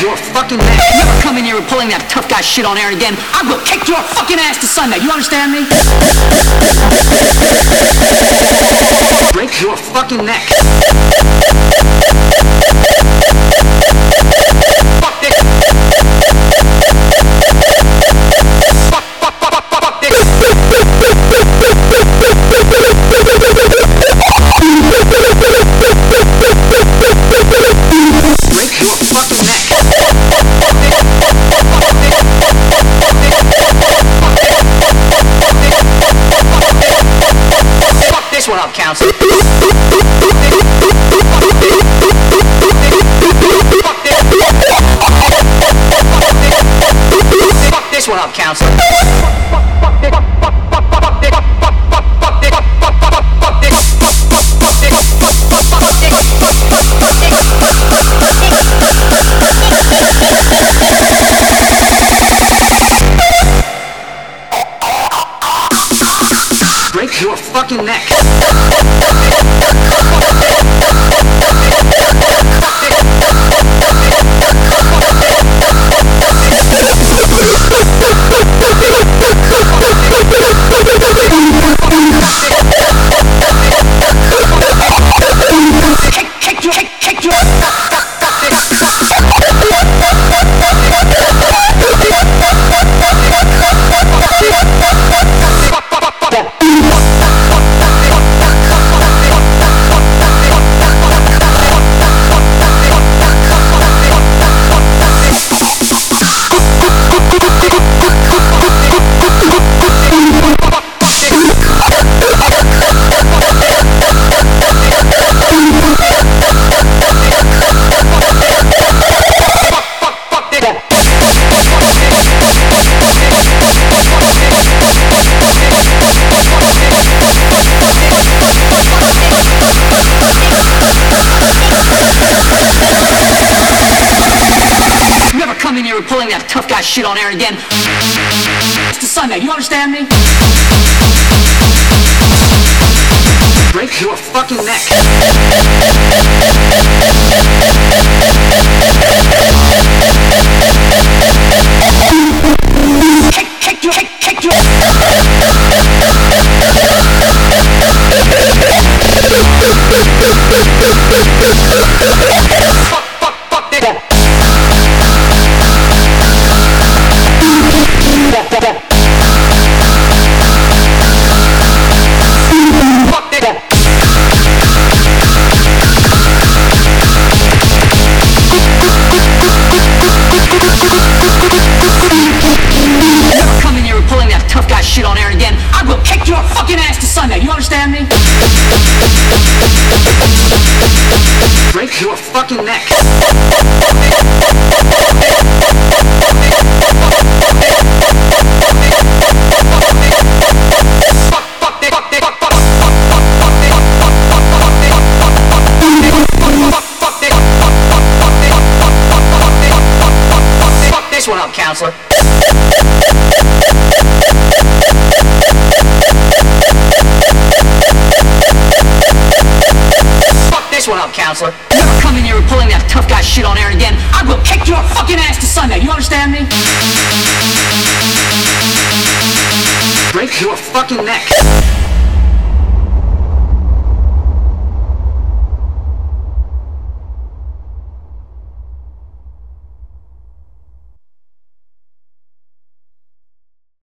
your fucking neck. You ever come in here and pulling that tough guy shit on Aaron again, I will kick your fucking ass to Sunday. You understand me? Break your fucking neck. That shit on Aaron again? It's the Sunday. You understand me? Break your fucking neck. Fuck, fucking this. Fuck this one up, counselor. Counselor. You ever come in here and pulling that tough guy shit on Aaron again? I will kick your fucking ass to Sunday. You understand me? Break your fucking neck.